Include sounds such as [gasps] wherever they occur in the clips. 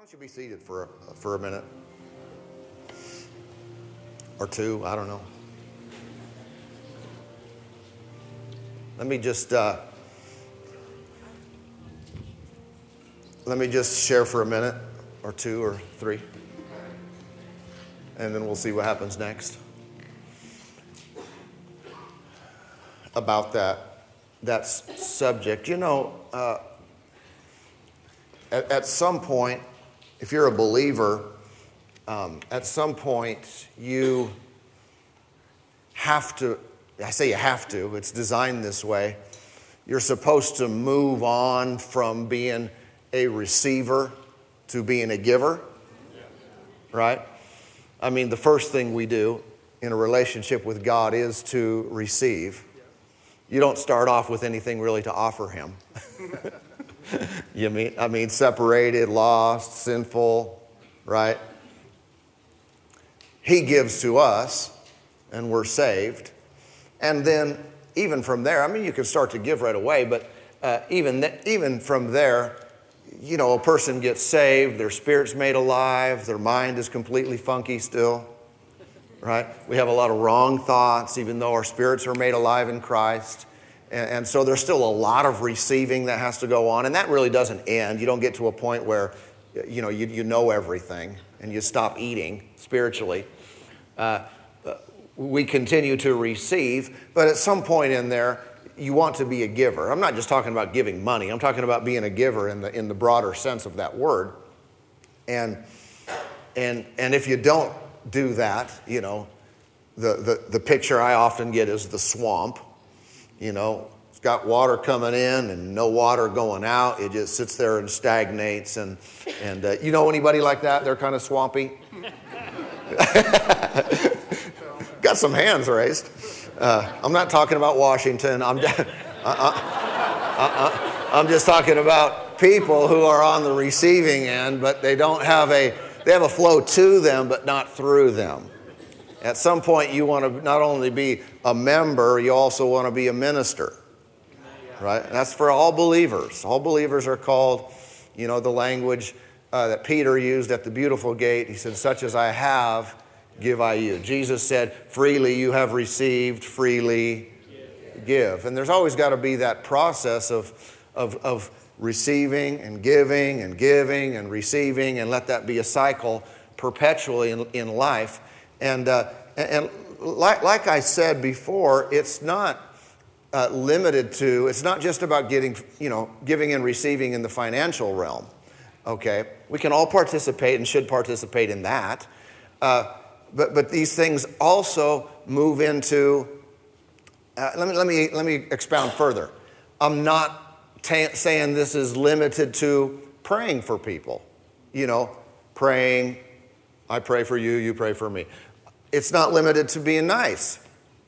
don't you be seated for a, for a minute or two? I don't know. Let me just uh, let me just share for a minute or two or three, and then we'll see what happens next about that that subject. You know, uh, at some point if you're a believer, um, at some point you have to, I say you have to, it's designed this way. You're supposed to move on from being a receiver to being a giver, right? I mean, the first thing we do in a relationship with God is to receive. You don't start off with anything really to offer Him. [laughs] you mean, I mean, separated, lost, sinful, right? He gives to us, and we're saved. And then, even from there, I mean, you can start to give right away, but uh, even, th- even from there, you know, a person gets saved, their spirit's made alive, their mind is completely funky still, right? We have a lot of wrong thoughts, even though our spirits are made alive in Christ. And, and so there's still a lot of receiving that has to go on, and that really doesn't end. You don't get to a point where you know you, you know everything and you stop eating spiritually. Uh, uh, we continue to receive, but at some point in there, you want to be a giver. I'm not just talking about giving money. I'm talking about being a giver in the in the broader sense of that word. And and and if you don't do that, you know, the the, the picture I often get is the swamp you know, it's got water coming in and no water going out. It just sits there and stagnates. And, and uh, you know anybody like that? They're kind of swampy. [laughs] got some hands raised. Uh, I'm not talking about Washington. I'm, uh, I'm just talking about people who are on the receiving end, but they don't have a, they have a flow to them, but not through them. At some point, you want to not only be a member, you also want to be a minister. Right? And that's for all believers. All believers are called, you know, the language uh, that Peter used at the beautiful gate. He said, Such as I have, give I you. Jesus said, Freely you have received, freely give. And there's always got to be that process of, of, of receiving and giving and giving and receiving, and let that be a cycle perpetually in, in life. And, uh, and like, like I said before, it's not uh, limited to, it's not just about getting, you know, giving and receiving in the financial realm. Okay? We can all participate and should participate in that. Uh, but, but these things also move into, uh, let, me, let, me, let me expound further. I'm not ta- saying this is limited to praying for people. You know, praying, I pray for you, you pray for me it's not limited to being nice.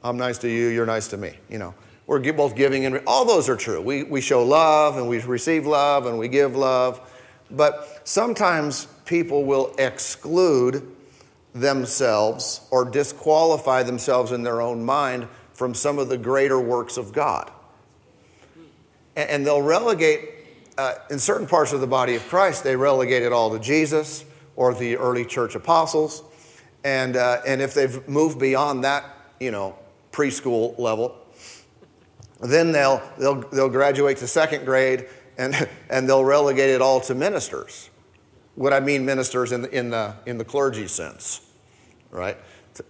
I'm nice to you, you're nice to me. You know, we're both giving and all those are true. We, we show love and we receive love and we give love. But sometimes people will exclude themselves or disqualify themselves in their own mind from some of the greater works of God. And, and they'll relegate, uh, in certain parts of the body of Christ, they relegate it all to Jesus or the early church apostles. And, uh, and if they've moved beyond that, you know, preschool level, then they'll, they'll, they'll graduate to second grade and, [laughs] and they'll relegate it all to ministers. What I mean ministers in the, in the, in the clergy sense, right?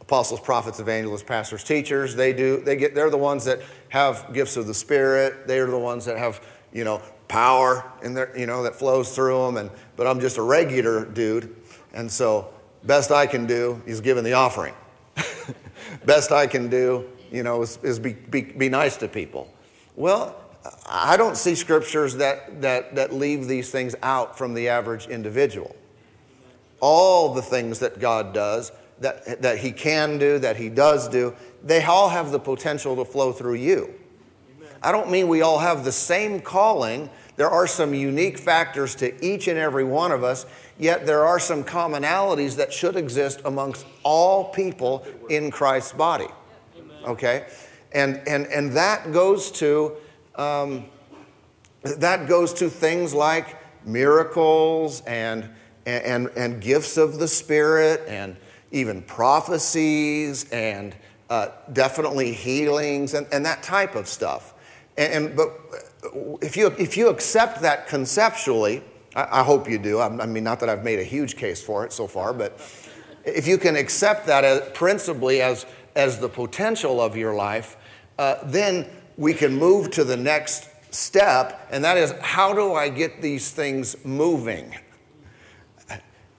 Apostles, prophets, evangelists, pastors, teachers, they do, they get, they're the ones that have gifts of the Spirit. They're the ones that have, you know, power in their, you know, that flows through them. And, but I'm just a regular dude. And so Best I can do is giving the offering. [laughs] Best I can do, you know, is, is be, be, be nice to people. Well, I don't see scriptures that, that, that leave these things out from the average individual. All the things that God does, that, that He can do, that He does do, they all have the potential to flow through you. I don't mean we all have the same calling. There are some unique factors to each and every one of us, yet there are some commonalities that should exist amongst all people in Christ's body. Okay? And, and, and that goes to um, that goes to things like miracles and and, and, gifts of the Spirit and even prophecies and uh, definitely healings and, and that type of stuff. And, and, but if you, if you accept that conceptually, I, I hope you do. I, I mean, not that I've made a huge case for it so far, but if you can accept that as, principally as, as the potential of your life, uh, then we can move to the next step, and that is how do I get these things moving?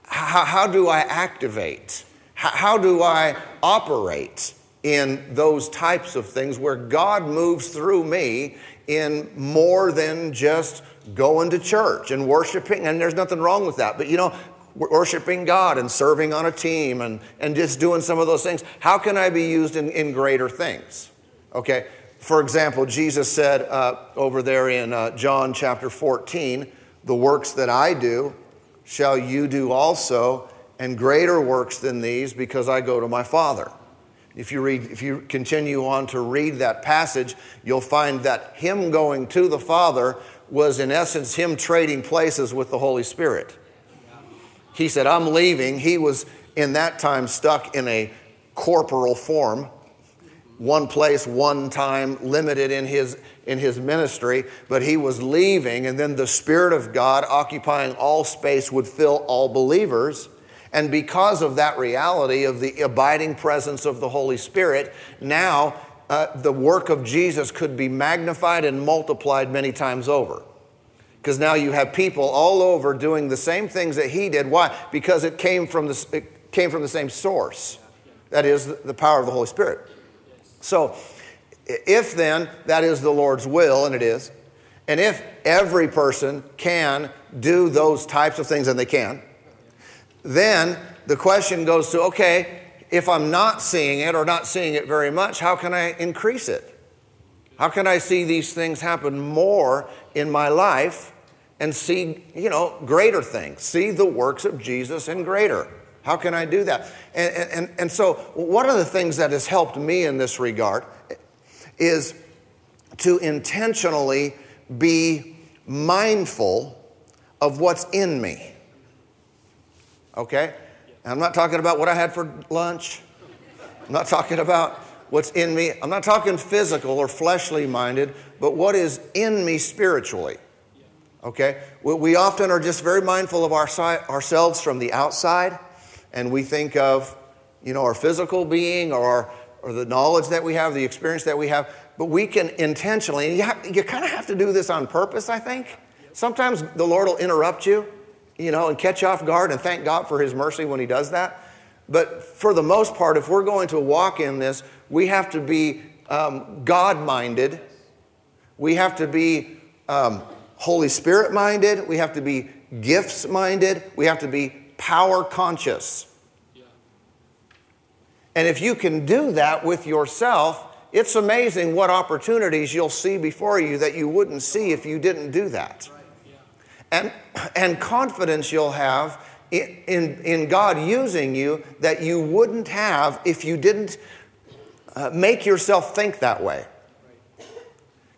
How, how do I activate? How, how do I operate in those types of things where God moves through me in more than just going to church and worshiping? And there's nothing wrong with that. But you know, worshiping God and serving on a team and, and just doing some of those things. How can I be used in, in greater things? Okay, for example, Jesus said uh, over there in uh, John chapter 14, The works that I do shall you do also, and greater works than these, because I go to my Father. If you, read, if you continue on to read that passage, you'll find that him going to the Father was, in essence, him trading places with the Holy Spirit. He said, I'm leaving. He was, in that time, stuck in a corporal form one place, one time, limited in his, in his ministry, but he was leaving, and then the Spirit of God occupying all space would fill all believers. And because of that reality of the abiding presence of the Holy Spirit, now uh, the work of Jesus could be magnified and multiplied many times over. Because now you have people all over doing the same things that he did. Why? Because it came from the, it came from the same source. That is the power of the Holy Spirit. So, if then that is the Lord's will, and it is, and if every person can do those types of things, and they can, then the question goes to okay, if I'm not seeing it or not seeing it very much, how can I increase it? How can I see these things happen more in my life and see, you know, greater things? See the works of Jesus and greater. How can I do that? And, and, and so, one of the things that has helped me in this regard is to intentionally be mindful of what's in me. Okay? I'm not talking about what I had for lunch. I'm not talking about what's in me. I'm not talking physical or fleshly minded, but what is in me spiritually. Okay? We often are just very mindful of our, ourselves from the outside and we think of, you know, our physical being or, our, or the knowledge that we have, the experience that we have, but we can intentionally, and you, you kind of have to do this on purpose, I think. Sometimes the Lord will interrupt you, you know, and catch off guard, and thank God for His mercy when He does that. But for the most part, if we're going to walk in this, we have to be um, God minded. We have to be um, Holy Spirit minded. We have to be gifts minded. We have to be power conscious. And if you can do that with yourself, it's amazing what opportunities you'll see before you that you wouldn't see if you didn't do that. And, and confidence you'll have in, in, in God using you that you wouldn't have if you didn't uh, make yourself think that way.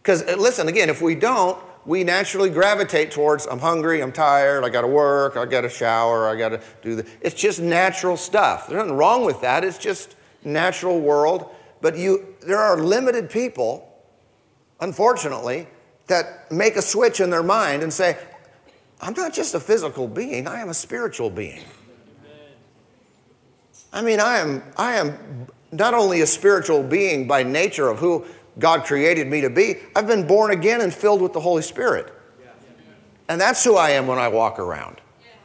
Because, uh, listen, again, if we don't, we naturally gravitate towards I'm hungry, I'm tired, I gotta work, I gotta shower, I gotta do the. It's just natural stuff. There's nothing wrong with that. It's just natural world. But you, there are limited people, unfortunately, that make a switch in their mind and say, I'm not just a physical being, I am a spiritual being. I mean, I am, I am not only a spiritual being by nature of who God created me to be. I've been born again and filled with the Holy Spirit. And that's who I am when I walk around.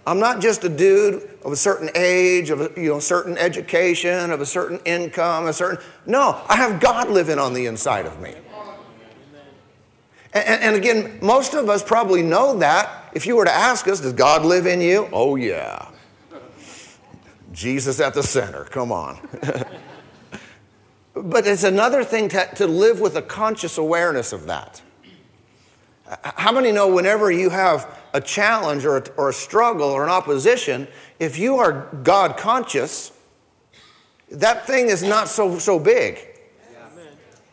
I'm not just a dude of a certain age, of a you know, certain education, of a certain income, a certain. No, I have God living on the inside of me. And, and again, most of us probably know that. If you were to ask us, does God live in you? Oh, yeah. Jesus at the center, come on. [laughs] But it's another thing to, to live with a conscious awareness of that. How many know whenever you have a challenge or a, or a struggle or an opposition, if you are God conscious, that thing is not so, so big.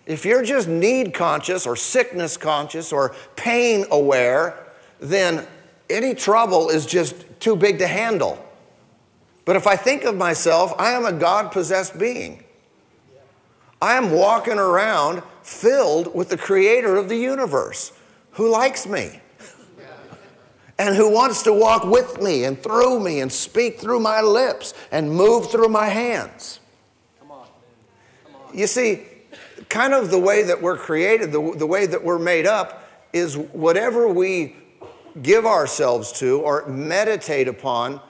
If you're just need conscious or sickness conscious or pain aware, then any trouble is just too big to handle. But if I think of myself, I am a God possessed being. I am walking around filled with the creator of the universe who likes me and who wants to walk with me and through me and speak through my lips and move through my hands. Come on. Come on. You see, kind of the way that we're created, the, the way that we're made up, is whatever we give ourselves to or meditate upon,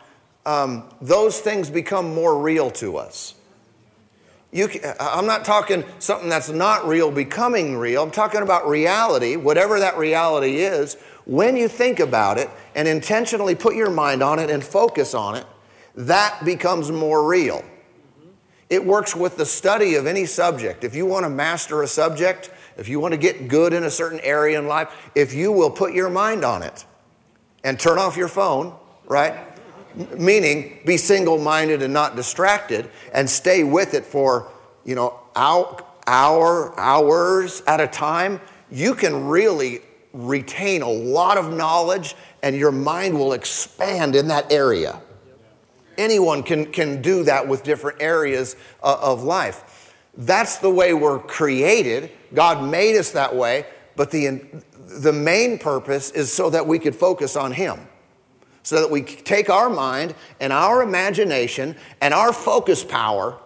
um, those things become more real to us. You, I'm not talking something that's not real becoming real. I'm talking about reality, whatever that reality is. When you think about it and intentionally put your mind on it and focus on it, that becomes more real. It works with the study of any subject. If you want to master a subject, if you want to get good in a certain area in life, if you will put your mind on it and turn off your phone, right? Meaning be single minded and not distracted and stay with it for, you know, hour, hour, hours at a time, you can really retain a lot of knowledge and your mind will expand in that area. Anyone can, can do that with different areas uh, of life. That's the way we're created. God made us that way, but the, the main purpose is so that we could focus on Him. So that we take our mind and our imagination and our focus power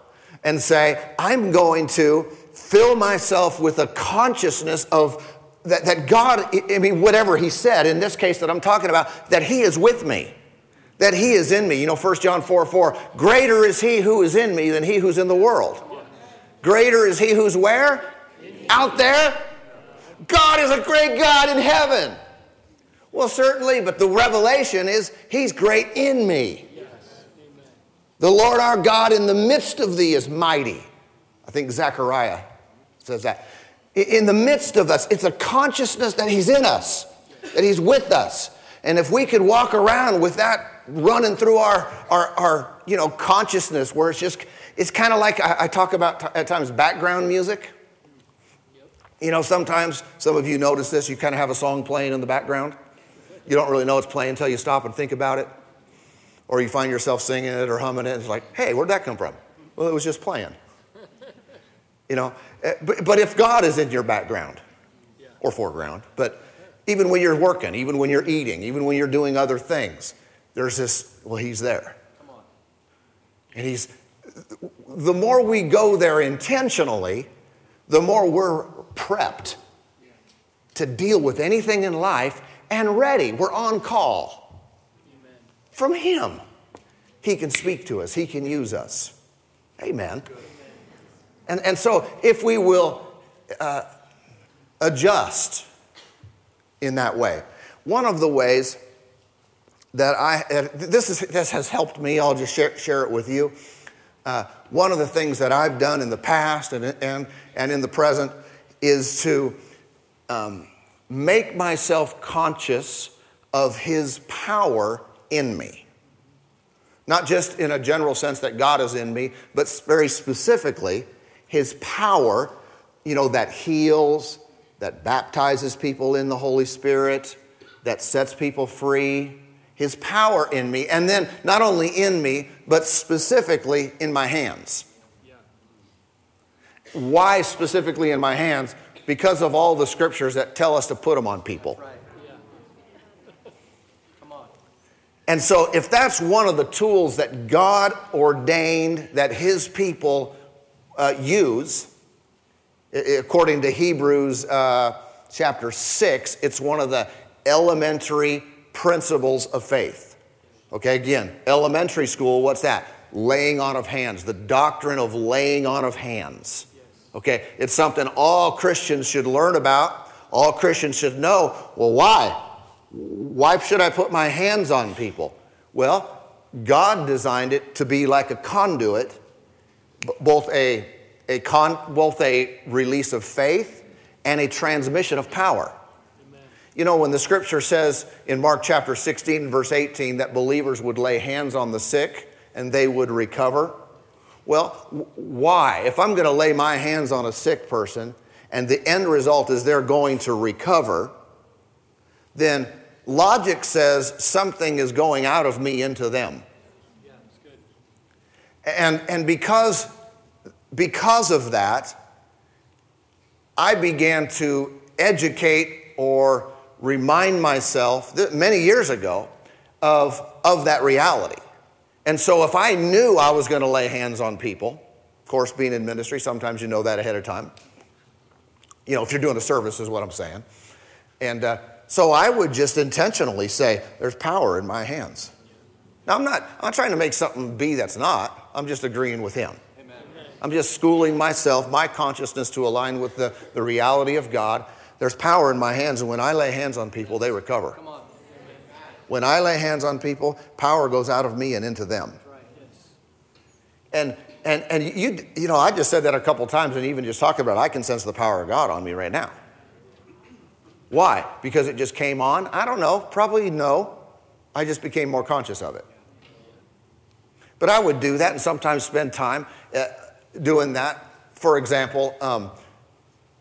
and say, I'm going to fill myself with a consciousness of that, that God, I mean, whatever He said, in this case that I'm talking about, that He is with me that he is in me. You know, 1 John 4 4, greater is he who is in me than he who's in the world. Greater is he who's where? Out there? God is a great God in heaven. Well, certainly, but the revelation is he's great in me. The Lord our God in the midst of thee is mighty. I think Zechariah says that. In the midst of us, it's a consciousness that he's in us, that he's with us. And if we could walk around with that running through our, our, our you know, consciousness where it's just, it's kind of like I, I, talk about t- at times background music. You know, sometimes some of you notice this, you kind of have a song playing in the background. You don't really know it's playing until you stop and think about it. Or you find yourself singing it or humming it. And it's like, hey, where'd that come from? Well, it was just playing. You know, eh, but, but if God is in your background or foreground, but even when you're working, even when you're eating, even when you're doing other things, there's this, well, he's there. And he's, the more we go there intentionally, the more we're prepped to deal with anything in life and ready. We're on call from him. He can speak to us, he can use us. Amen. And, and so, if we will uh, adjust in that way, one of the ways that I, this, is, this has helped me, I'll just share, share it with you. Uh, one of the things that I've done in the past and, and, and in the present is to um, make myself conscious of His power in me. Not just in a general sense that God is in me, but very specifically, His power, you know, that heals, that baptizes people in the Holy Spirit, that sets people free, his power in me, and then not only in me, but specifically in my hands. Why specifically in my hands? Because of all the scriptures that tell us to put them on people. And so, if that's one of the tools that God ordained that His people uh, use, according to Hebrews uh, chapter 6, it's one of the elementary principles of faith. Okay, again, elementary school, what's that? Laying on of hands, the doctrine of laying on of hands. Okay, it's something all Christians should learn about, all Christians should know. Well, why? Why should I put my hands on people? Well, God designed it to be like a conduit, both a, a con, both a release of faith and a transmission of power. You know, when the scripture says in Mark chapter 16, verse 18, that believers would lay hands on the sick and they would recover, well, why? If I'm going to lay my hands on a sick person and the end result is they're going to recover, then logic says something is going out of me into them. Yeah, and, and because, because of that, I began to educate or remind myself that many years ago of, of that reality. And so if I knew I was going to lay hands on people, of course, being in ministry, sometimes you know that ahead of time. You know, if you're doing a service, is what I'm saying. And uh, so I would just intentionally say, There's power in my hands. Now, I'm not, I'm not trying to make something be that's not, I'm just agreeing with him. Amen. I'm just schooling myself, my consciousness to align with the, the reality of God. There's power in my hands, and when I lay hands on people, they recover. When I lay hands on people, power goes out of me and into them. And and and you you know, I just said that a couple times, and even just talking about it, I can sense the power of God on me right now. Why? Because it just came on? I don't know. Probably no. I just became more conscious of it. But I would do that and sometimes spend time uh, doing that. For example, um,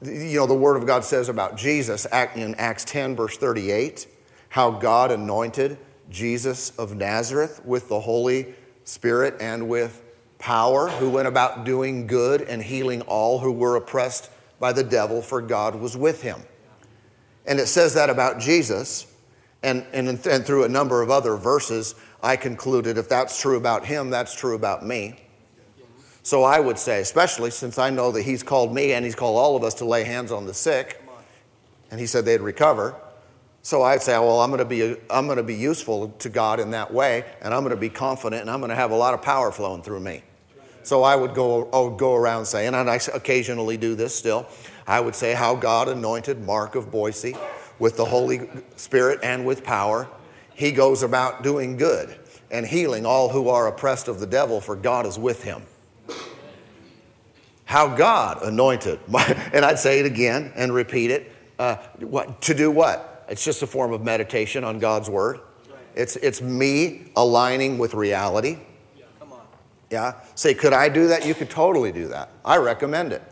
you know, the Word of God says about Jesus in Acts 10, verse 38, how God anointed Jesus of Nazareth with the Holy Spirit and with power, who went about doing good and healing all who were oppressed by the devil, for God was with him. And it says that about Jesus. And, and, and through a number of other verses, I concluded if that's true about him, that's true about me. So I would say, especially since I know that he's called me and he's called all of us to lay hands on the sick, and he said they'd recover. So I'd say, well, I'm going to be, I'm going to be useful to God in that way, and I'm going to be confident, and I'm going to have a lot of power flowing through me. So I would go, I would go around saying, and I occasionally do this still, I would say how God anointed Mark of Boise with the Holy Spirit and with power. He goes about doing good and healing all who are oppressed of the devil, for God is with him. How God anointed, [laughs] and I'd say it again and repeat it. Uh, what, to do what? It's just a form of meditation on God's word. It's, it's me aligning with reality. Yeah. Say, could I do that? You could totally do that. I recommend it.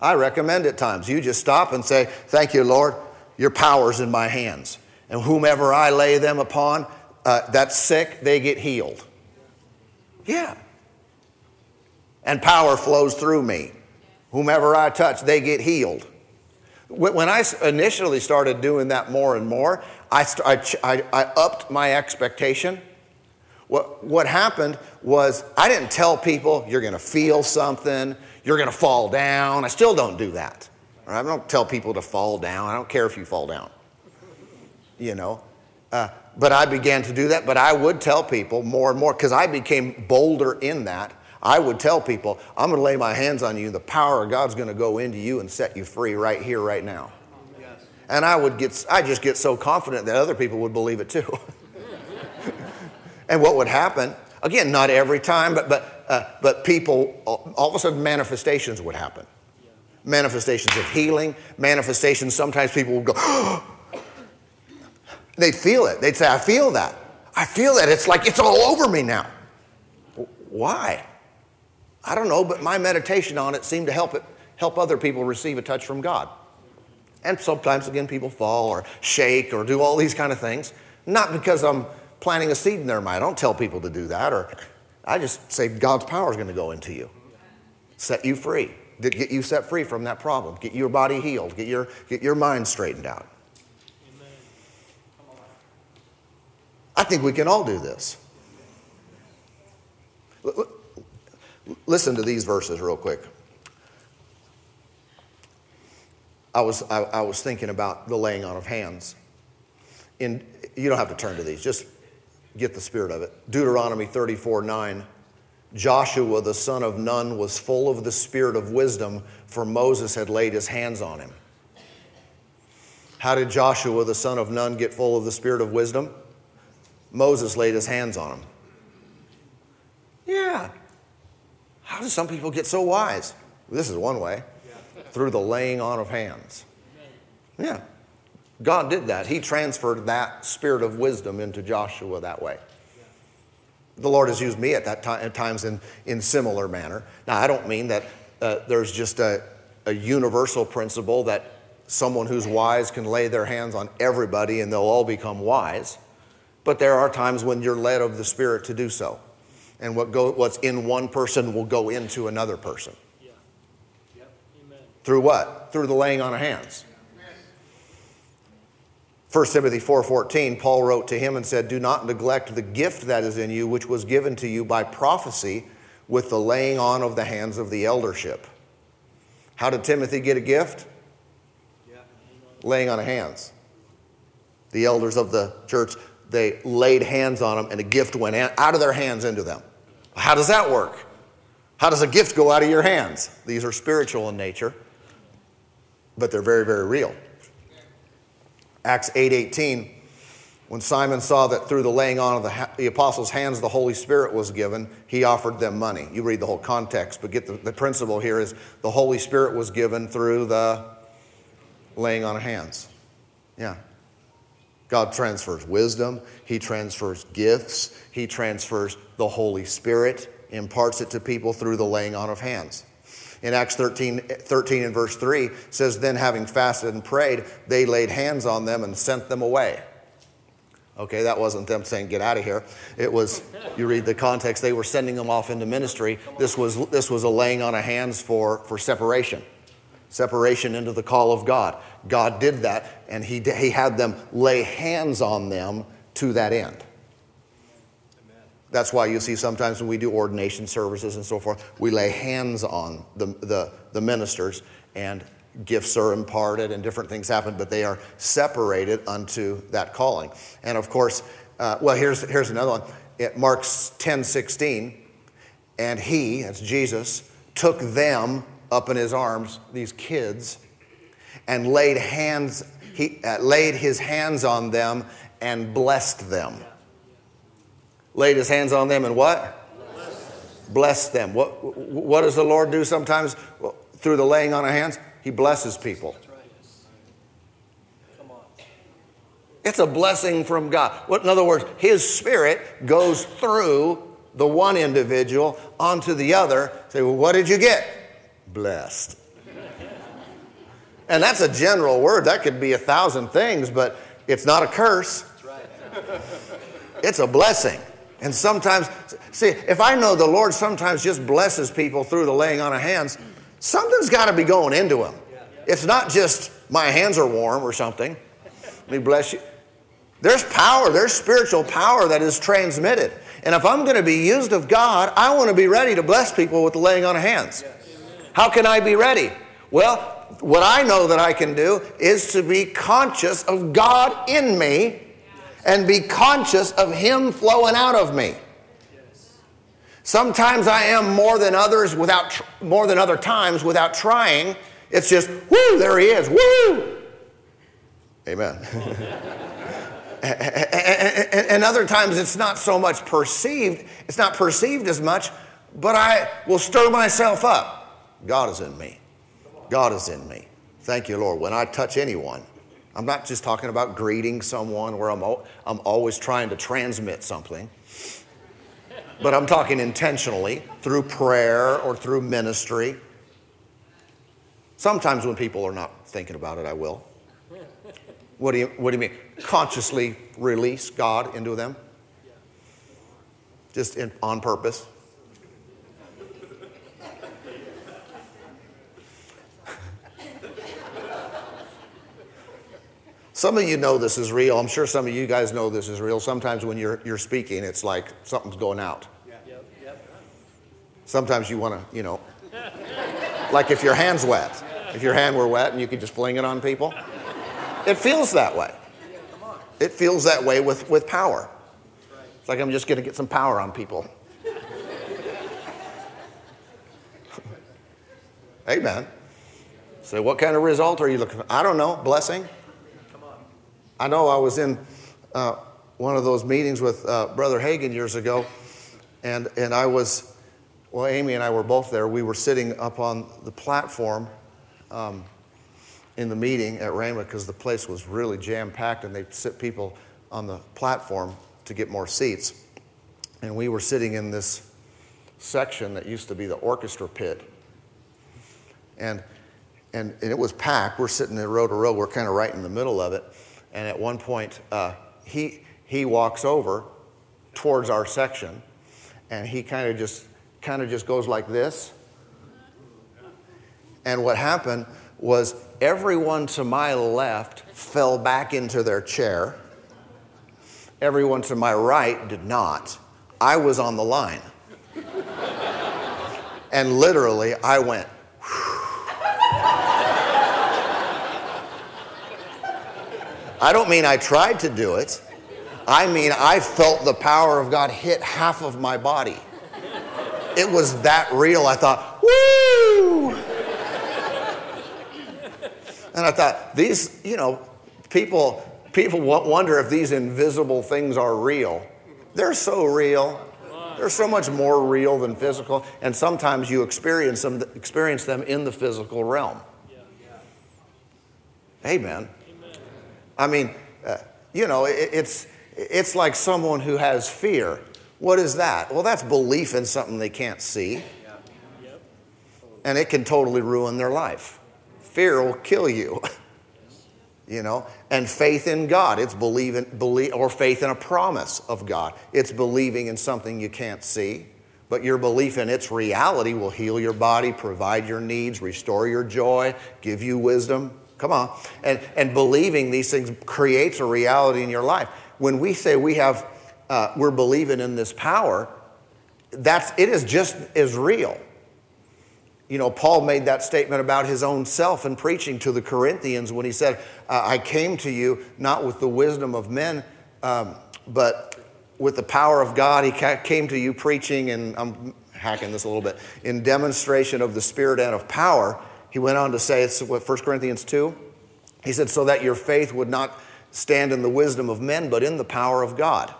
I recommend at times you just stop and say, Thank you, Lord, your power's in my hands. And whomever I lay them upon uh, that's sick, they get healed. Yeah. And power flows through me. Whomever I touch, they get healed. When I initially started doing that more and more, I, I, I upped my expectation. What, what happened was I didn't tell people you're going to feel something, you're going to fall down. I still don't do that. I don't tell people to fall down. I don't care if you fall down. You know, uh, but I began to do that. But I would tell people more and more because I became bolder in that. I would tell people, I'm going to lay my hands on you. The power of God's going to go into you and set you free right here, right now. Yes. And I would get, I just get so confident that other people would believe it too. [laughs] and what would happen Again, not every time, but, but, uh, but people, all of a sudden, manifestations would happen. Manifestations of healing, manifestations, sometimes people would go, [gasps] they'd feel it. They'd say, I feel that. I feel that. It's like it's all over me now. Why? I don't know, but my meditation on it seemed to help it help other people receive a touch from God. And sometimes again people fall or shake or do all these kind of things. Not because I'm planting a seed in their mind. I don't tell people to do that, or I just say God's power is going to go into you, set you free, get you set free from that problem, get your body healed, get your, get your mind straightened out. I think we can all do this. Listen to these verses real quick. I was, I, I was thinking about the laying on of hands. In, you don't have to turn to these, just get the spirit of it. Deuteronomy 34 9. Joshua the son of Nun was full of the spirit of wisdom, for Moses had laid his hands on him. How did Joshua the son of Nun get full of the spirit of wisdom? Moses laid his hands on him. Yeah. How do some people get so wise? This is one way through the laying on of hands. Yeah. God did that. He transferred that spirit of wisdom into Joshua that way. The Lord has used me at that time at times in, in similar manner. Now, I don't mean that uh, there's just a, a universal principle that someone who's wise can lay their hands on everybody and they'll all become wise. But there are times when you're led of the Spirit to do so. And what go, what's in one person will go into another person. Yeah. Yep. Through what? Through the laying on of hands. 1 Timothy 4:14 Paul wrote to him and said, "Do not neglect the gift that is in you which was given to you by prophecy with the laying on of the hands of the eldership." How did Timothy get a gift? Yeah. Laying on of hands. The elders of the church, they laid hands on them and a gift went out of their hands into them. How does that work? How does a gift go out of your hands? These are spiritual in nature, but they're very, very real. Acts 8:18 when Simon saw that through the laying on of the, the, apostles' hands the Holy Spirit was given, he offered them money. You read the whole context, but get the, the principle here is the Holy Spirit was given through the laying on of hands. Yeah. God transfers wisdom, He transfers gifts, He transfers the Holy Spirit, imparts it to people through the laying on of hands in Acts 13, 13 and verse 3 says, Then having fasted and prayed, they laid hands on them and sent them away. Okay, that wasn't them saying, Get out of here. It was, you read the context, they were sending them off into ministry. This was, this was a laying on of hands for, for separation, separation into the call of God. God did that, and he, he had them lay hands on them to that end. That's why you see sometimes when we do ordination services and so forth, we lay hands on the, the, the ministers and gifts are imparted and different things happen, but they are separated unto that calling. And of course, uh, well, here's, here's another one. It Mark's 10 16, and he, that's Jesus, took them up in his arms, these kids, and laid hands, he uh, laid his hands on them and blessed them laid his hands on them and what? Blessed them. What, what does the Lord do sometimes well, through the laying on of hands? He blesses people. It's a blessing from God. In other words, His Spirit goes through the one individual onto the other. Say, well, what did you get? Blessed. And that's a general word. That could be a thousand things, but it's not a curse. It's a blessing. And sometimes, see, if I know the Lord sometimes just blesses people through the laying on of hands, something's got to be going into them. It's not just my hands are warm or something. Let me bless you. There's power, there's spiritual power that is transmitted. And if I'm going to be used of God, I want to be ready to bless people with the laying on of hands. How can I be ready? Well, what I know that I can do is to be conscious of God in me and be conscious of Him flowing out of me. Sometimes I am more than others without more than other times without trying. It's just whoo, there He is, woo. Amen. [laughs] and other times it's not so much perceived. It's not perceived as much, but I will stir myself up. God is in me. God is in me. Thank you, Lord. When I touch anyone, I'm not just talking about greeting someone where I'm, I'm always trying to transmit something, but I'm talking intentionally through prayer or through ministry. Sometimes when people are not thinking about it, I will. What do you, what do you mean? Consciously release God into them? Just in, on purpose? Some of you know this is real. I'm sure some of you guys know this is real. Sometimes when you're, you're speaking, it's like something's going out. Sometimes you want to, you know, [laughs] like if your hand's wet. If your hand were wet and you could just fling it on people, it feels that way. It feels that way with, with power. It's like I'm just going to get some power on people. [laughs] Amen. So, what kind of result are you looking for? I don't know. Blessing? I know I was in uh, one of those meetings with uh, Brother Hagin years ago, and, and I was, well, Amy and I were both there. We were sitting up on the platform um, in the meeting at Rhema because the place was really jam packed, and they'd sit people on the platform to get more seats. And we were sitting in this section that used to be the orchestra pit. And and, and it was packed. We're sitting in row to row. We're kind of right in the middle of it. And at one point, uh, he, he walks over towards our section, and he kind of just kind of just goes like this. And what happened was everyone to my left fell back into their chair. Everyone to my right did not. I was on the line. and literally, I went, I don't mean I tried to do it. I mean, I felt the power of God hit half of my body. It was that real. I thought, woo! And I thought, these, you know, people, people wonder if these invisible things are real. They're so real. They're so much more real than physical. And sometimes you experience them, experience them in the physical realm. Amen. I mean, uh, you know, it, it's, it's like someone who has fear. What is that? Well, that's belief in something they can't see. And it can totally ruin their life. Fear will kill you. [laughs] you know, and faith in God. It's believing, believe, or faith in a promise of God. It's believing in something you can't see, but your belief in its reality will heal your body, provide your needs, restore your joy, give you wisdom. Come on. And, and believing these things creates a reality in your life. When we say we have, uh, we're believing in this power, that's, it is just as real. You know, Paul made that statement about his own self in preaching to the Corinthians when he said, uh, I came to you not with the wisdom of men, um, but with the power of God. He came to you preaching, and I'm hacking this a little bit, in demonstration of the Spirit and of power he went on to say, it's what 1 Corinthians 2. He said, so that your faith would not stand in the wisdom of men, but in the power of God.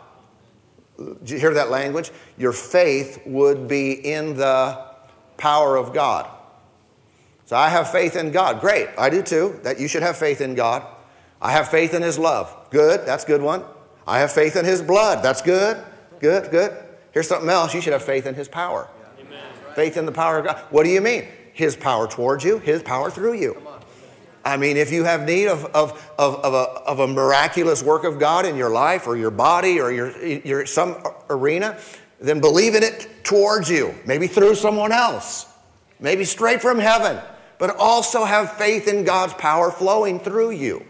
Did you hear that language? Your faith would be in the power of God. So I have faith in God. Great. I do too. That you should have faith in God. I have faith in his love. Good. That's good one. I have faith in his blood. That's good. Good, good. Here's something else. You should have faith in his power. Amen. Faith in the power of God. What do you mean? His power towards you, His power through you. I mean, if you have need of, of, of, of, a, of a miraculous work of God in your life or your body or your, your some arena, then believe in it towards you, maybe through someone else, maybe straight from heaven, but also have faith in God's power flowing through you.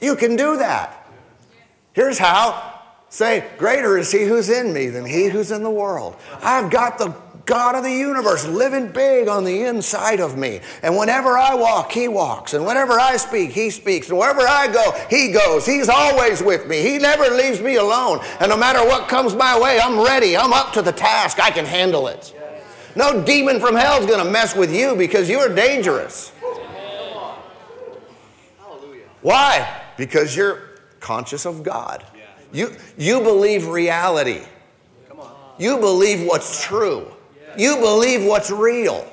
You can do that. Here's how. Say, greater is he who's in me than he who's in the world. I've got the God of the universe living big on the inside of me. And whenever I walk, He walks. And whenever I speak, He speaks. And wherever I go, He goes. He's always with me. He never leaves me alone. And no matter what comes my way, I'm ready. I'm up to the task. I can handle it. No demon from hell is going to mess with you because you're dangerous. Why? Because you're conscious of God. You, you believe reality. You believe what's true. You believe what's real.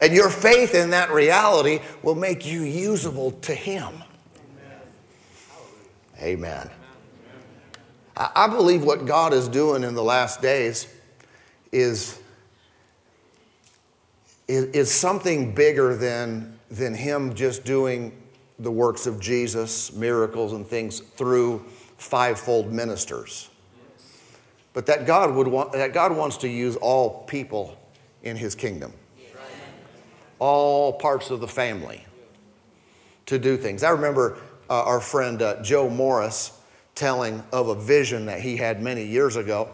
And your faith in that reality will make you usable to Him. Amen. I believe what God is doing in the last days is, is, something bigger than, than Him just doing the works of Jesus, miracles, and things through fivefold ministers but that God, would want, that God wants to use all people in his kingdom, all parts of the family to do things. I remember uh, our friend uh, Joe Morris telling of a vision that he had many years ago.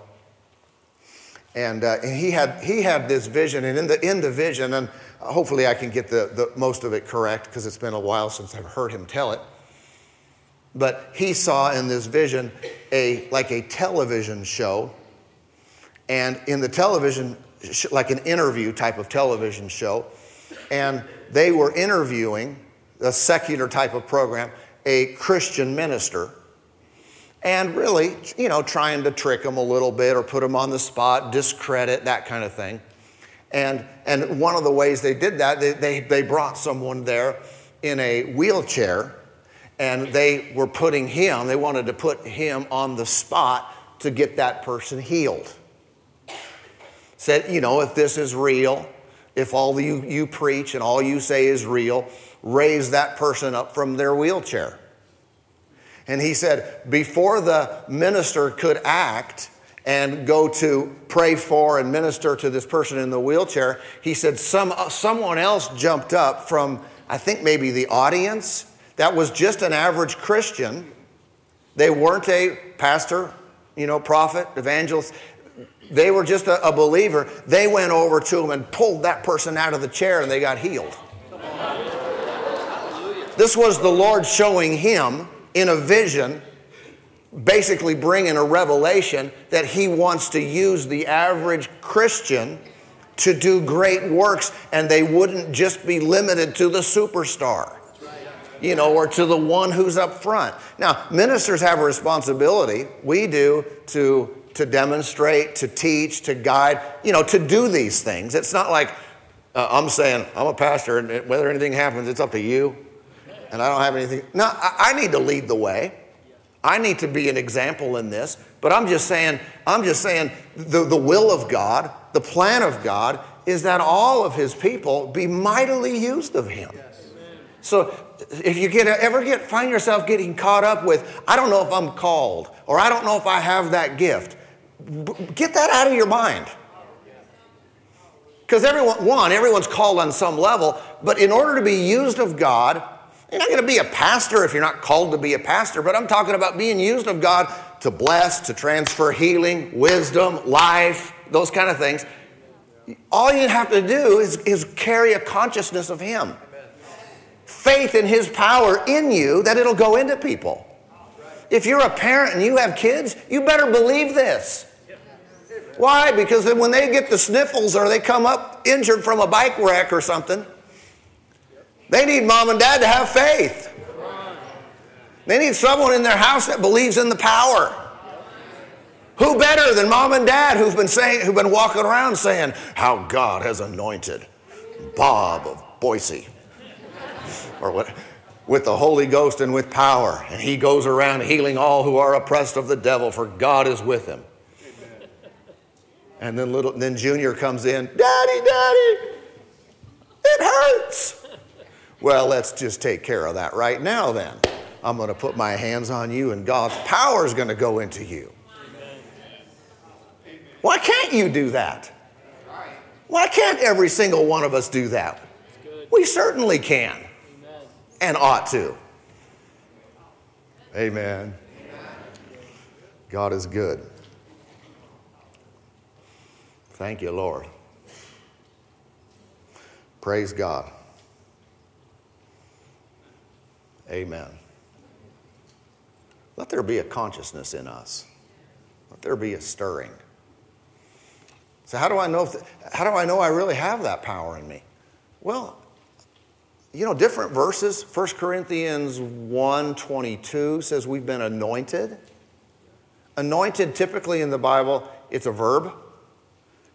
And, uh, and he, had, he had this vision, and in the, in the vision, and hopefully I can get the, the most of it correct because it's been a while since I've heard him tell it. But he saw in this vision a like a television show, and in the television, like an interview type of television show, and they were interviewing a secular type of program, a Christian minister, and really, you know, trying to trick him a little bit or put him on the spot, discredit, that kind of thing. And, and one of the ways they did that, they, they, they brought someone there in a wheelchair and they were putting him, they wanted to put him on the spot to get that person healed. Said, you know, if this is real, if all you, you preach and all you say is real, raise that person up from their wheelchair. And he said, before the minister could act and go to pray for and minister to this person in the wheelchair, he said, Some, someone else jumped up from, I think maybe the audience, that was just an average Christian. They weren't a pastor, you know, prophet, evangelist. They were just a, a believer. They went over to him and pulled that person out of the chair and they got healed. This was the Lord showing him in a vision, basically bringing a revelation that he wants to use the average Christian to do great works and they wouldn't just be limited to the superstar you know, or to the one who's up front. Now, ministers have a responsibility. We do to, to demonstrate, to teach, to guide, you know, to do these things. It's not like uh, I'm saying, I'm a pastor, and whether anything happens, it's up to you. And I don't have anything. No, I, I need to lead the way. I need to be an example in this. But I'm just saying, I'm just saying the, the will of God, the plan of God is that all of his people be mightily used of him. So if you get ever get find yourself getting caught up with, I don't know if I'm called or I don't know if I have that gift, get that out of your mind. Because everyone, one, everyone's called on some level, but in order to be used of God, you're not going to be a pastor if you're not called to be a pastor, but I'm talking about being used of God to bless, to transfer healing, wisdom, life, those kind of things. All you have to do is, is carry a consciousness of Him faith in His power in you that it'll go into people. If you're a parent and you have kids, you better believe this. Why? Because then when they get the sniffles or they come up injured from a bike wreck or something, they need mom and dad to have faith. They need someone in their house that believes in the power. Who better than mom and dad who've been saying, who've been walking around saying how God has anointed Bob of Boise or what, with the Holy Ghost and with power. And he goes around healing all who are oppressed of the devil, for God is with him. And then little then Junior comes in, Daddy, Daddy, it hurts. Well, let's just take care of that right now then. I'm going to put my hands on you, and God's power is going to go into you. Why can't you do that? Why can't every single one of us do that? We certainly can and ought to. Amen. God is good. Thank you, Lord. Praise God. Amen. Let there be a consciousness in us. Let there be a stirring. So how do I know if the, how do I know I really have that power in me? Well, you know, different verses. 1 Corinthians 1 22 says we've been anointed. Anointed, typically in the Bible, it's a verb.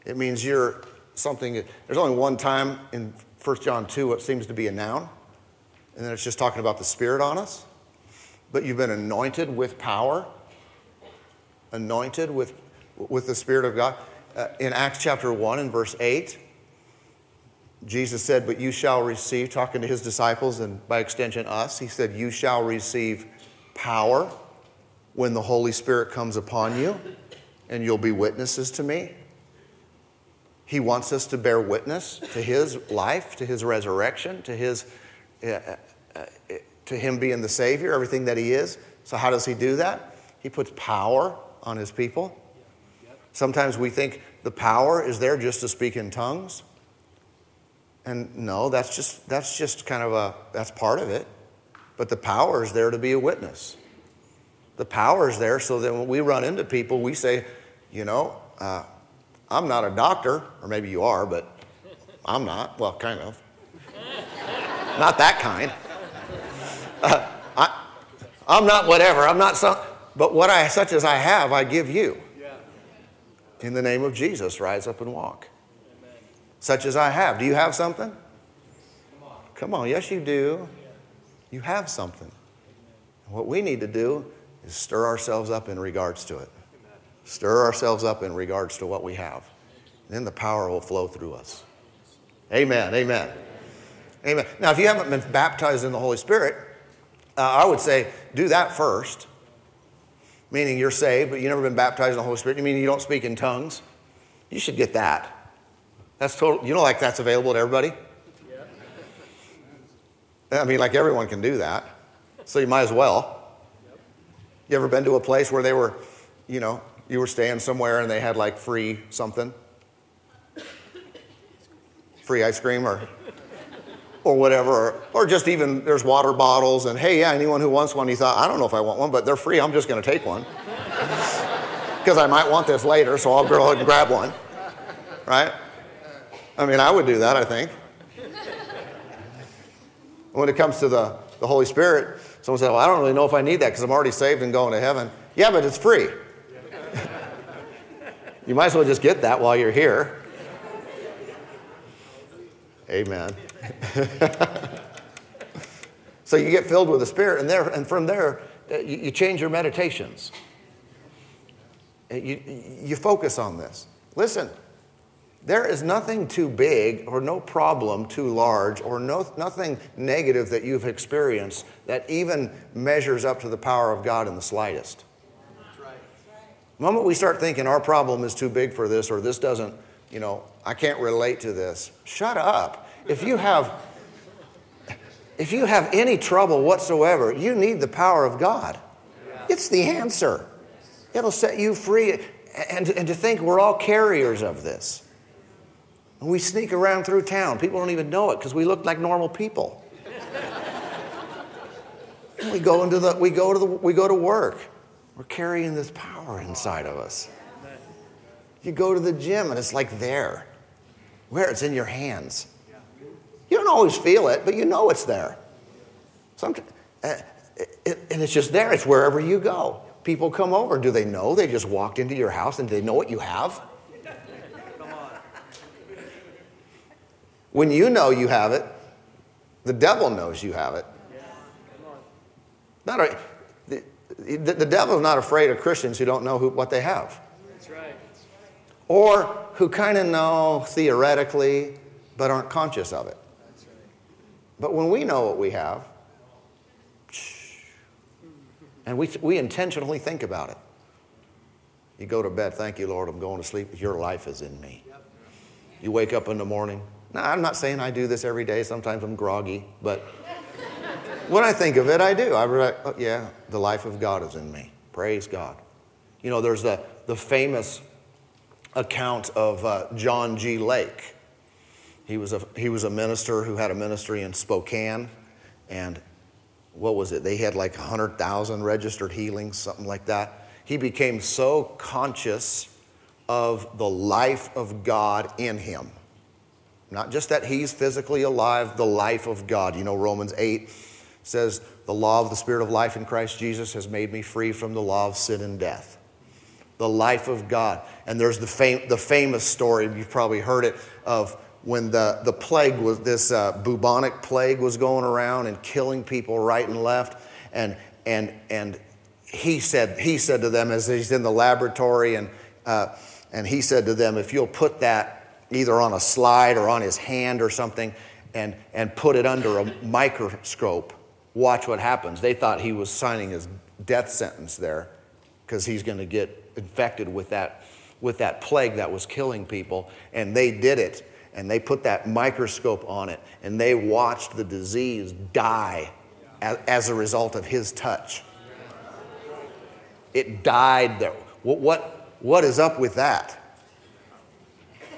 It means you're something, there's only one time in 1 John 2 it seems to be a noun, and then it's just talking about the Spirit on us. But you've been anointed with power, anointed with, with the Spirit of God. Uh, in Acts chapter 1 and verse 8, Jesus said, But you shall receive, talking to his disciples and by extension us, he said, You shall receive power when the Holy Spirit comes upon you, and you'll be witnesses to me. He wants us to bear witness to his life, to his resurrection, to his. Uh, uh, uh to him being the Savior, everything that he is. So, how does he do that? He puts power on his people. Sometimes we think the power is there just to speak in tongues. And no, that's just, that's just kind of a, that's part of it. But the power is there to be a witness. The power is there so that when we run into people, we say, you know, uh, I'm not a doctor, or maybe you are, but I'm not. Well, kind of. [laughs] not that kind. Uh, I, I'm not whatever. I'm not some, but what I, such as I have, I give you. In the name of Jesus, rise up and walk such as I have. Do you have something? Come on. Come on. Yes, you do. You have something. What we need to do is stir ourselves up in regards to it. Stir ourselves up in regards to what we have. Then the power will flow through us. Amen. Amen. Amen. Now, if you haven't been baptized in the Holy Spirit, uh, I would say do that first. Meaning you're saved, but you've never been baptized in the Holy Spirit. You mean you don't speak in tongues? You should get that. That's total. You know, like that's available to everybody. Yeah. I mean, like everyone can do that. So you might as well. You ever been to a place where they were, you know, you were staying somewhere and they had like free something? Free ice cream or or whatever, or, or, just even there's water bottles and hey, yeah, anyone who wants one, you thought, I don't know if I want one, but they're free, I'm just gonna take one. [laughs] Because I might want this later, so I'll go ahead and grab one. Right? I mean, I would do that, I think. When it comes to the, the Holy Spirit, someone said, Well, I don't really know if I need that because I'm already saved and going to heaven. Yeah, but it's free. [laughs] you might as well just get that while you're here. Amen. [laughs] so you get filled with the Spirit, and, there, and from there, uh, you, you change your meditations. Uh, you, you focus on this. Listen, there is nothing too big or no problem too large or no, nothing negative that you've experienced that even measures up to the power of God in the slightest. That's right. The moment we start thinking our problem is too big for this or this doesn't, you know, I can't relate to this, shut up. If you have if you have any trouble whatsoever, you need the power of God. It's the answer. It'll set you free. And, and to think we're all carriers of this. And we sneak around through town. People don't even know it because we look like normal people. we go into the we go to the we go to work. We're carrying this power inside of us. You go to the gym and it's like there. Where? It's in your hands. You don't always feel it, but you know it's there. Uh, it, and it's just there. It's wherever you go. People come over. Do they know? They just walked into your house and they know what you have? When you know you have it, the devil knows you have it. Not a, the, the, devil's not afraid of Christians who don't know who, what they have. That's right. Or who kind of know theoretically but aren't conscious of it. That's right. But when we know what we have, and we, we intentionally think about it, you go to bed, thank you, Lord, I'm going to sleep. Your life is in me. You wake up in the morning. Now, I'm not saying I do this every day. Sometimes I'm groggy, but when I think of it, I do. I'm like, oh, yeah, the life of God is in me. Praise God. You know, there's the, the famous account of uh, John G. Lake. He was, a, he was a minister who had a ministry in Spokane, and what was it? They had like 100,000 registered healings, something like that. He became so conscious of the life of God in him. Not just that he's physically alive, the life of God. You know, Romans 8 says, The law of the Spirit of life in Christ Jesus has made me free from the law of sin and death. The life of God. And there's the, fam- the famous story, you've probably heard it, of when the, the plague was, this uh, bubonic plague was going around and killing people right and left. And, and, and he, said, he said to them, as he's in the laboratory, and, uh, and he said to them, if you'll put that either on a slide or on his hand or something and, and put it under a microscope, watch what happens. They thought he was signing his death sentence there because he's going to get infected with that, with that plague that was killing people. And they did it and they put that microscope on it and they watched the disease die as, as a result of his touch. It died there. What, what, what is up with that?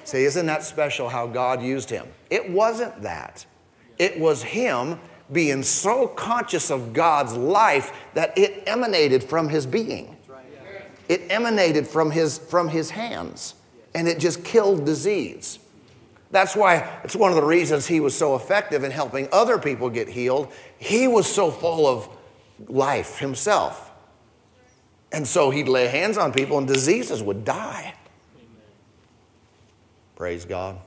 Say, isn't that special how God used him? It wasn't that. It was him being so conscious of God's life that it emanated from his being. It emanated from his, from his hands, and it just killed disease. That's why it's one of the reasons he was so effective in helping other people get healed. He was so full of life himself. And so he'd lay hands on people and diseases would die. Praise God.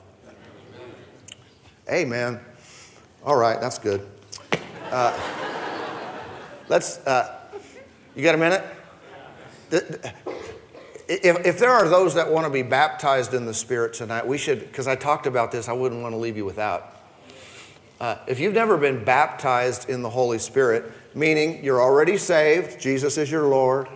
Amen. All right, that's good. Uh, let's, uh, you got a minute? if, if there are those that want to be baptized in the Spirit tonight, we should, because I talked about this, I wouldn't want to leave you without. Uh, if you've never been baptized in the Holy Spirit, meaning you're already saved, Jesus is your Lord,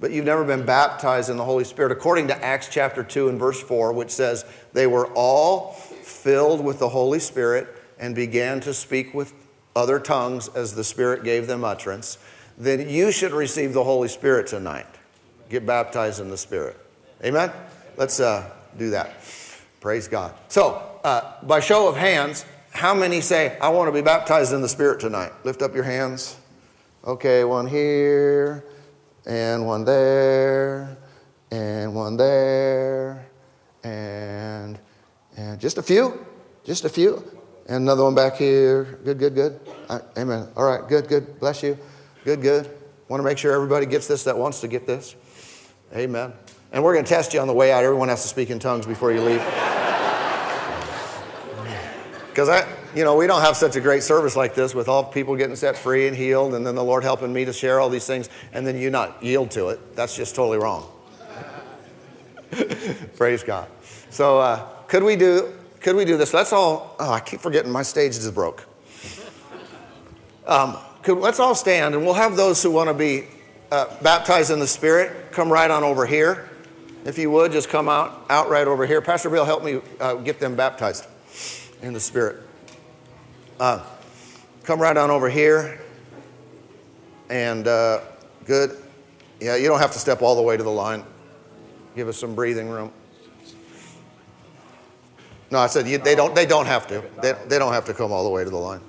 but you've never been baptized in the Holy Spirit, according to Acts chapter 2 and verse 4, which says, They were all filled with the Holy Spirit and began to speak with other tongues as the Spirit gave them utterance, then you should receive the Holy Spirit tonight. Get baptized in the Spirit. Amen? Let's uh, do that. Praise God. So, uh, by show of hands, how many say, I want to be baptized in the Spirit tonight? Lift up your hands. Okay, one here, and one there, and one there, and, and just a few, just a few. And another one back here. Good, good, good. Right, amen. All right, good, good. Bless you. Good, good. Want to make sure everybody gets this that wants to get this. Amen. And we're going to test you on the way out. Everyone has to speak in tongues before you leave. [laughs] Because I, you know, we don't have such a great service like this with all people getting set free and healed, and then the Lord helping me to share all these things, and then you not yield to it. That's just totally wrong. [laughs] Praise God. So, uh, could we do? Could we do this? Let's all. Oh, I keep forgetting my stage is broke. Um, could, let's all stand, and we'll have those who want to be uh, baptized in the Spirit come right on over here. If you would, just come out, out right over here. Pastor Bill, help me uh, get them baptized in the Spirit. Uh, come right on over here. And uh, good. Yeah, you don't have to step all the way to the line. Give us some breathing room. No, I said you, they don't. They don't have to. They, they don't have to come all the way to the line.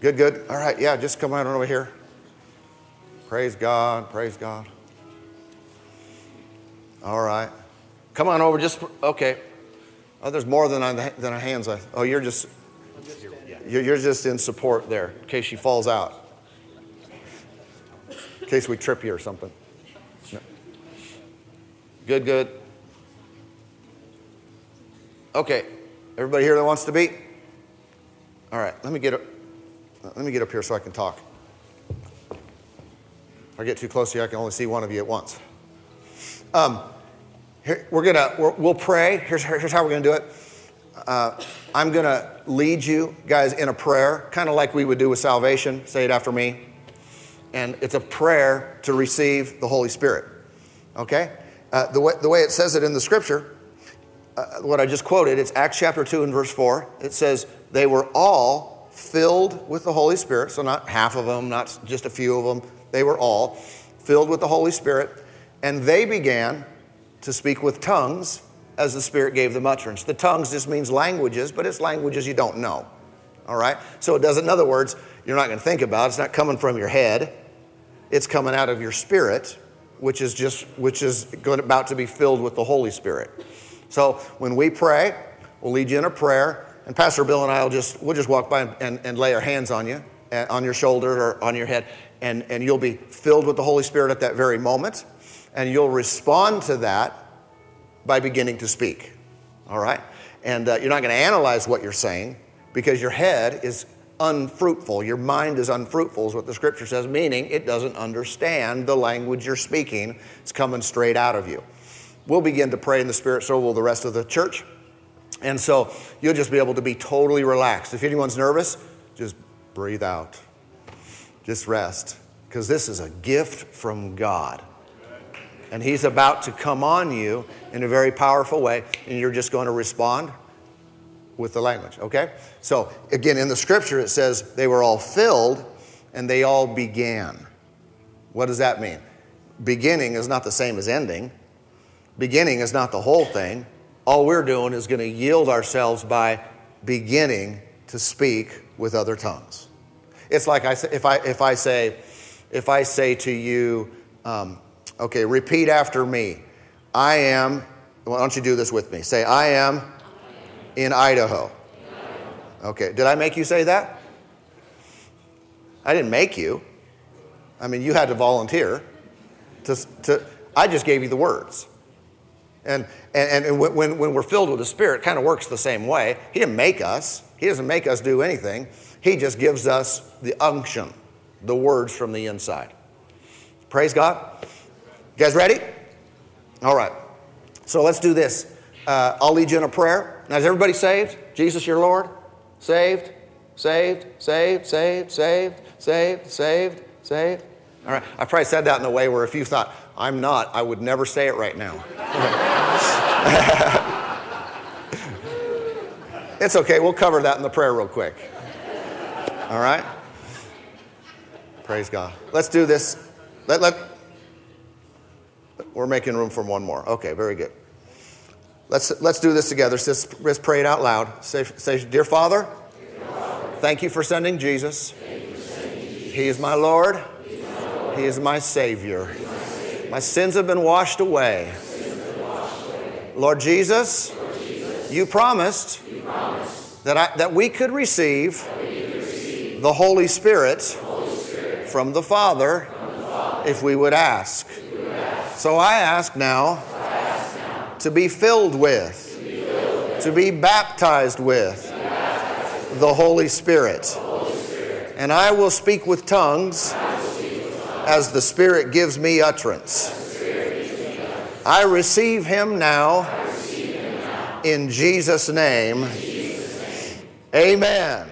Good, good. All right, yeah, just come right on over here. Praise God. Praise God. All right. Come on over. Just okay. Oh, there's more than a, than a hands. Oh, you're just you're, just in support there in case she falls out. In case we trip you or something. Good, good. Okay. Everybody here that wants to be? All right. Let me get up. Let me get up here so I can talk. If I get too close to you, I can only see one of you at once. Um, here, we're gonna we will pray. Here's, here's how we're gonna do it. Uh, I'm gonna lead you guys in a prayer, kind of like we would do with salvation. Say it after me. And it's a prayer to receive the Holy Spirit. Okay? Uh, the, way, the way it says it in the scripture, uh, what I just quoted, it's Acts chapter 2 and verse 4. It says, They were all filled with the Holy Spirit. So, not half of them, not just a few of them, they were all filled with the Holy Spirit, and they began to speak with tongues as the Spirit gave them utterance. The tongues just means languages, but it's languages you don't know. All right? So it does, in other words, you're not going to think about it. It's not coming from your head, it's coming out of your spirit, which is just which is going, about to be filled with the Holy Spirit. So when we pray, we'll lead you in a prayer, and Pastor Bill and I will just we'll just walk by and, and, and lay our hands on you, uh, on your shoulder or on your head, and, and you'll be filled with the Holy Spirit at that very moment, and you'll respond to that by beginning to speak. All right? And uh, you're not going to analyze what you're saying because your head is unfruitful. Your mind is unfruitful, is what the scripture says, meaning it doesn't understand the language you're speaking. It's coming straight out of you. We'll begin to pray in the Spirit, so will the rest of the church. And so you'll just be able to be totally relaxed. If anyone's nervous, just breathe out. Just rest, because this is a gift from God. And He's about to come on you in a very powerful way, and you're just going to respond with the language, okay? So, again, in the scripture, it says they were all filled and they all began. What does that mean? Beginning is not the same as ending, beginning is not the whole thing. All we're doing is going to yield ourselves by beginning to speak with other tongues. It's like I if I, if I say, if I say to you, um, okay, repeat after me. I am, why don't you do this with me? Say, I am in Idaho. Okay, did I make you say that? I didn't make you. I mean, you had to volunteer. To, to, I just gave you the words. And, and, and when, when we're filled with the Spirit, it kind of works the same way. He didn't make us, He doesn't make us do anything. He just gives us the unction, the words from the inside. Praise God. You guys ready? All right. So let's do this. Uh, I'll lead you in a prayer. Now, is everybody saved? Jesus, your Lord? Saved? Saved? Saved? Saved? Saved? Saved? Saved? Saved? All right. I probably said that in a way where if you thought, I'm not, I would never say it right now. [laughs] it's okay. We'll cover that in the prayer real quick. All right? Praise God. Let's do this. Let, let, we're making room for one more. Okay, very good. Let's, let's do this together. Let's, let's pray it out loud. Say, say Dear Father, Dear Father thank you for sending Jesus. For sending Jesus. He is my Lord. He is my, Lord. He is. My, Savior. my sins have been washed away. Been washed away. Lord, Jesus, Lord Jesus, you promised, you promised that, I, that we could receive, we could receive the Holy Spirit, the Holy Spirit from the Father, from the Father if we would ask. So I ask now, to, be filled with, to be, baptized with, the, Holy Spirit. And I will speak with tongues, as the Spirit gives me utterance. I, receive Him now. In Jesus name. Amen.